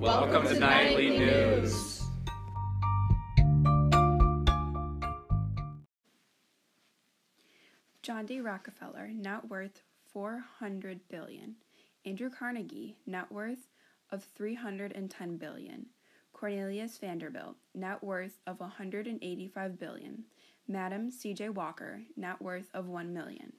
Welcome to Nightly News. John D. Rockefeller, net worth 400 billion. Andrew Carnegie, net worth of 310 billion. Cornelius Vanderbilt, net worth of 185 billion. Madam C.J. Walker, net worth of 1 million.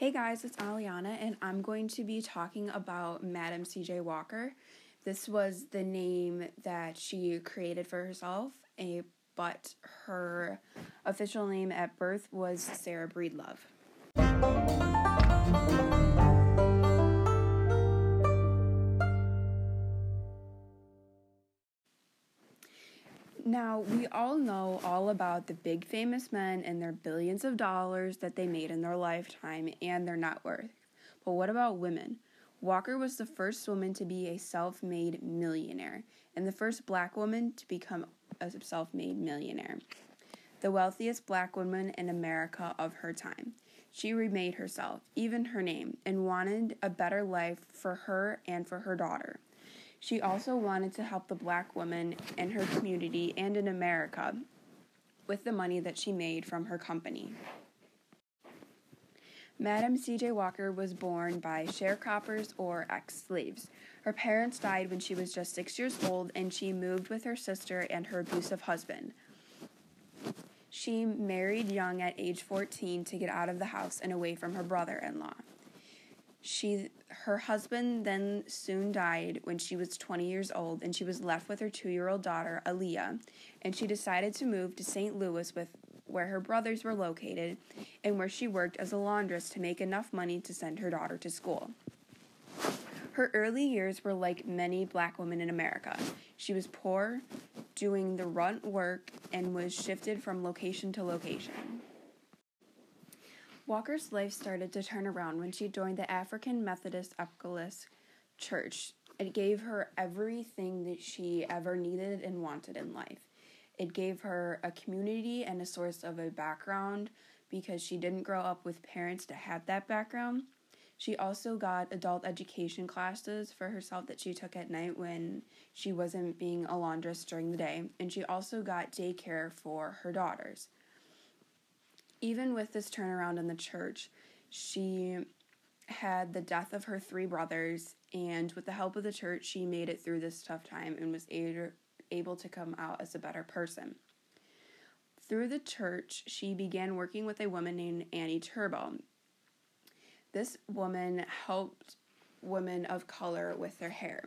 Hey guys, it's Aliana, and I'm going to be talking about Madam C.J. Walker. This was the name that she created for herself, a, but her official name at birth was Sarah Breedlove. Now, we all know all about the big famous men and their billions of dollars that they made in their lifetime and their net worth. But what about women? Walker was the first woman to be a self made millionaire and the first black woman to become a self made millionaire. The wealthiest black woman in America of her time. She remade herself, even her name, and wanted a better life for her and for her daughter. She also wanted to help the black woman in her community and in America with the money that she made from her company. Madam C.J. Walker was born by sharecroppers or ex slaves. Her parents died when she was just six years old, and she moved with her sister and her abusive husband. She married young at age 14 to get out of the house and away from her brother in law. She her husband then soon died when she was 20 years old and she was left with her 2-year-old daughter A'Lelia and she decided to move to St. Louis with where her brothers were located and where she worked as a laundress to make enough money to send her daughter to school. Her early years were like many black women in America. She was poor, doing the runt work, and was shifted from location to location. Walker's life started to turn around when she joined the African Methodist Episcopal Church. It gave her everything that she ever needed and wanted in life. It gave her a community and a source of a background because she didn't grow up with parents that had that background. She also got adult education classes for herself that she took at night when she wasn't being a laundress during the day, and she also got daycare for her daughters even with this turnaround in the church, she had the death of her three brothers, and with the help of the church, she made it through this tough time and was able to come out as a better person. Through the church, she began working with a woman named Annie Turnbo. This woman helped women of color with their hair.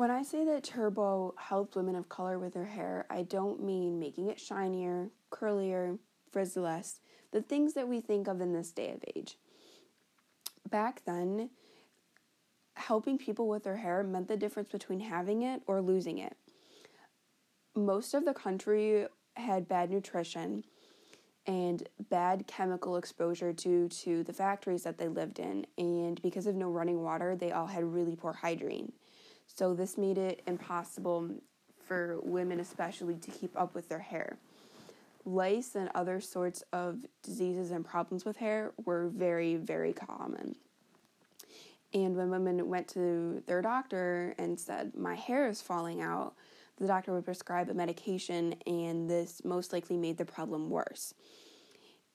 When I say that Turnbo helped women of color with their hair, I don't mean making it shinier, curlier, frizzless, the things that we think of in this day of age. Back then, helping people with their hair meant the difference between having it or losing it. Most of the country had bad nutrition and bad chemical exposure due to the factories that they lived in, and because of no running water, they all had really poor hygiene. So this made it impossible for women, especially, to keep up with their hair. Lice and other sorts of diseases and problems with hair were very, very common. And when women went to their doctor and said, My hair is falling out, the doctor would prescribe a medication, and this most likely made the problem worse.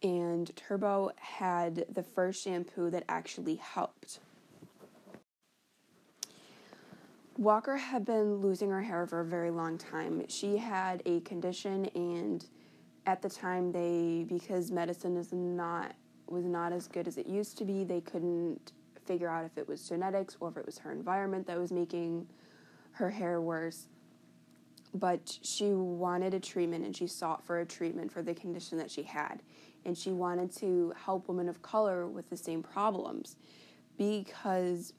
And Turnbo had the first shampoo that actually helped. Walker had been losing her hair for a very long time. She had a condition, and at the time, they because medicine is not was not as good as it used to be, they couldn't figure out if it was genetics or if it was her environment that was making her hair worse. But she wanted a treatment, and she sought for a treatment for the condition that she had, and she wanted to help women of color with the same problems because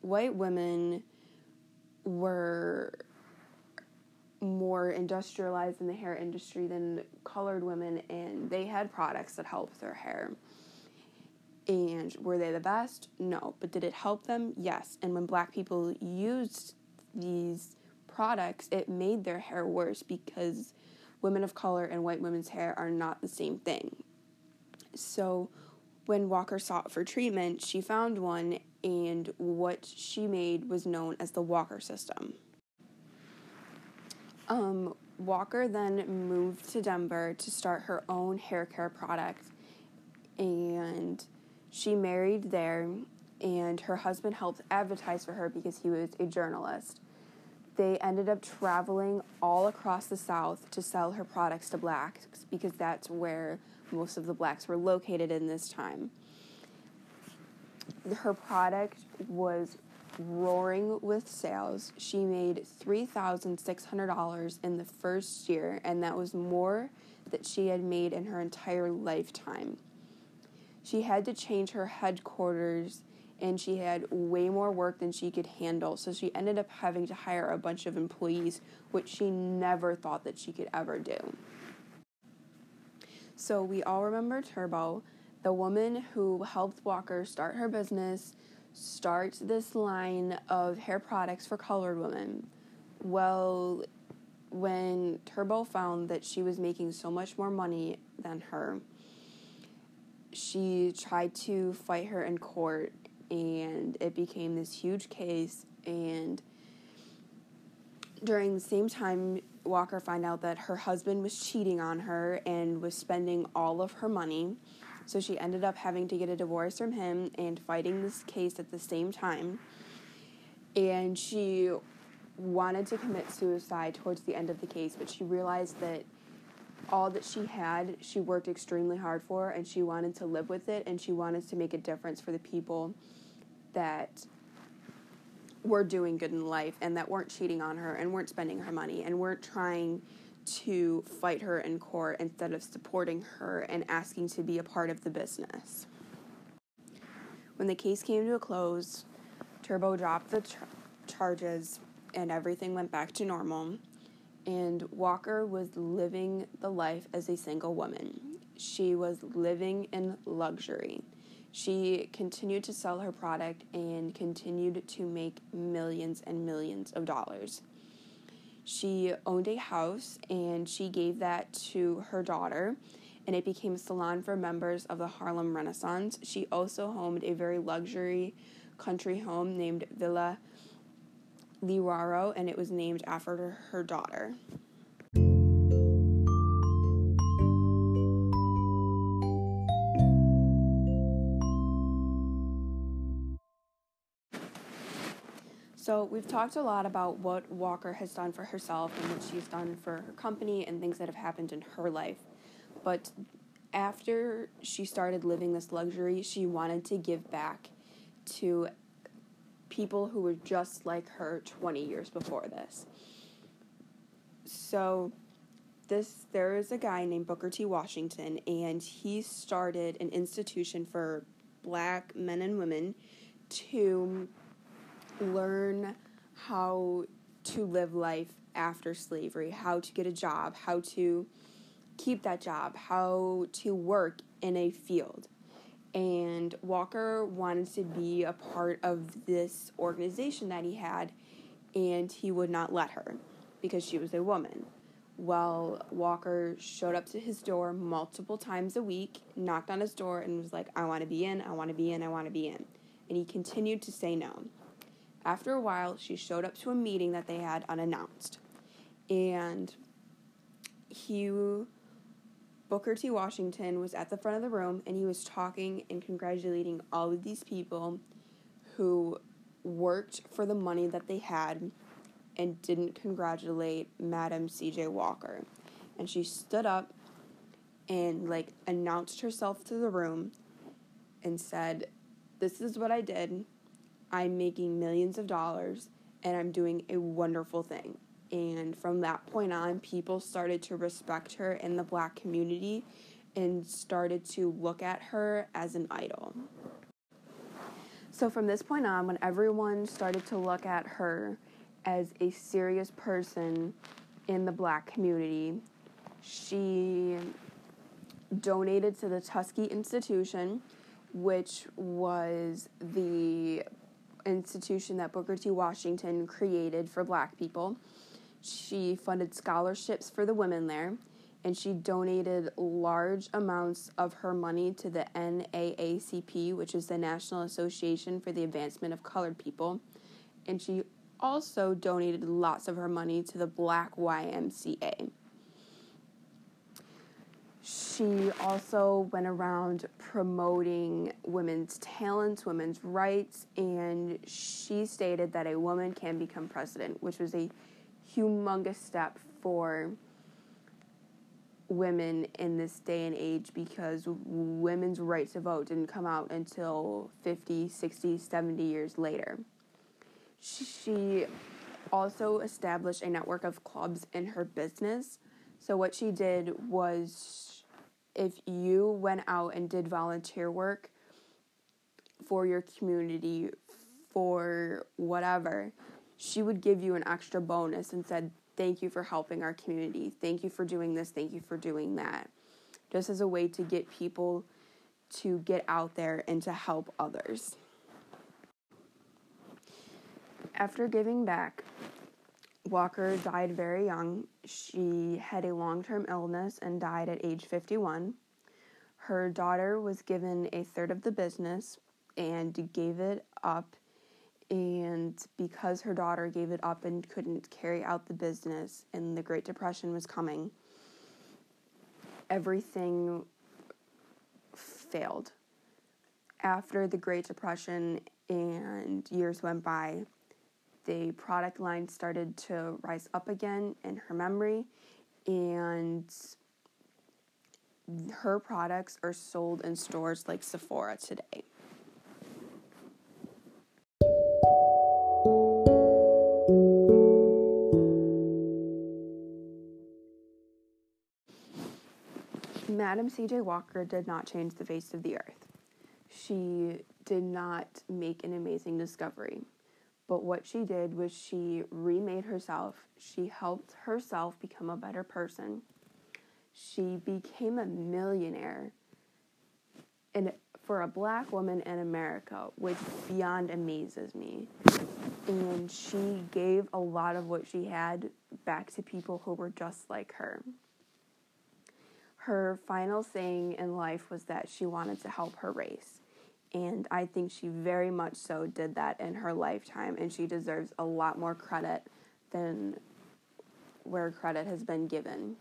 white women were more industrialized in the hair industry than colored women, and they had products that helped their hair. And were they the best? No. But did it help them? Yes. And when black people used these products, it made their hair worse because women of color and white women's hair are not the same thing. So when Walker sought for treatment, she found one and what she made was known as the Walker system. Um, Walker then moved to Denver to start her own hair care product, and she married there. And her husband helped advertise for her because he was a journalist. They ended up traveling all across the South to sell her products to blacks because that's where most of the blacks were located in this time. Her product was roaring with sales. She made $3,600 in the first year, and that was more that she had made in her entire lifetime. She had to change her headquarters and she had way more work than she could handle. So she ended up having to hire a bunch of employees, which she never thought that she could ever do. So we all remember Turnbo, the woman who helped Walker start her business, start this line of hair products for colored women. Well, when Turnbo found that she was making so much more money than her, she tried to fight her in court and it became this huge case and during the same time Walker found out that her husband was cheating on her and was spending all of her money. So she ended up having to get a divorce from him and fighting this case at the same time. And she wanted to commit suicide towards the end of the case, but she realized that all that she had, she worked extremely hard for, and she wanted to live with it, and she wanted to make a difference for the people that were doing good in life and that weren't cheating on her and weren't spending her money and weren't trying to fight her in court instead of supporting her and asking to be a part of the business. When the case came to a close, Turnbo dropped the char- charges and everything went back to normal. And Walker was living the life as a single woman. She was living in luxury. She continued to sell her product and continued to make millions and millions of dollars. She owned a house and she gave that to her daughter, and it became a salon for members of the Harlem Renaissance. She also homed a very luxury country home named Villa Lewaro, and it was named after her daughter. So, we've talked a lot about what Walker has done for herself and what she's done for her company and things that have happened in her life. But after she started living this luxury, she wanted to give back to people who were just like her 20 years before this. So, this there is a guy named Booker T. Washington, and he started an institution for black men and women to learn how to live life after slavery, how to get a job, how to keep that job, how to work in a field. And Walker wanted to be a part of this organization that he had, and he would not let her because she was a woman. Well, Walker showed up to his door multiple times a week, knocked on his door, and was like, I want to be in, I want to be in, I want to be in. And he continued to say no. After a while, she showed up to a meeting that they had unannounced. And who Booker T. Washington, was at the front of the room and he was talking and congratulating all of these people who worked for the money that they had and didn't congratulate Madam C.J. Walker. And she stood up and like announced herself to the room and said, This is what I did. I'm making millions of dollars and I'm doing a wonderful thing. And from that point on, people started to respect her in the black community and started to look at her as an idol. So, from this point on, when everyone started to look at her as a serious person in the black community, she donated to the Tuskegee Institution, which was the institution that Booker T. Washington created for black people. She funded scholarships for the women there, and she donated large amounts of her money to the NAACP, which is the National Association for the Advancement of Colored People, and she also donated lots of her money to the Black YMCA. She also went around promoting women's talents, women's rights, and she stated that a woman can become president, which was a humongous step for women in this day and age because women's right to vote didn't come out until 50, 60, 70 years later. She also established a network of clubs in her business. So, what she did was if you went out and did volunteer work for your community, for whatever, she would give you an extra bonus and said, Thank you for helping our community. Thank you for doing this. Thank you for doing that. Just as a way to get people to get out there and to help others. After giving back, Walker died very young. She had a long term illness and died at age 51. Her daughter was given a third of the business and gave it up and because her daughter gave it up and couldn't carry out the business and the Great Depression was coming, everything failed. After the Great Depression and years went by, the product line started to rise up again in her memory, and her products are sold in stores like Sephora today. Madam C.J. Walker did not change the face of the earth. She did not make an amazing discovery. But what she did was she remade herself. She helped herself become a better person. She became a millionaire. And for a black woman in America, which beyond amazes me. And she gave a lot of what she had back to people who were just like her her final saying in life was that she wanted to help her race. And I think she very much so did that in her lifetime, and she deserves a lot more credit than where credit has been given.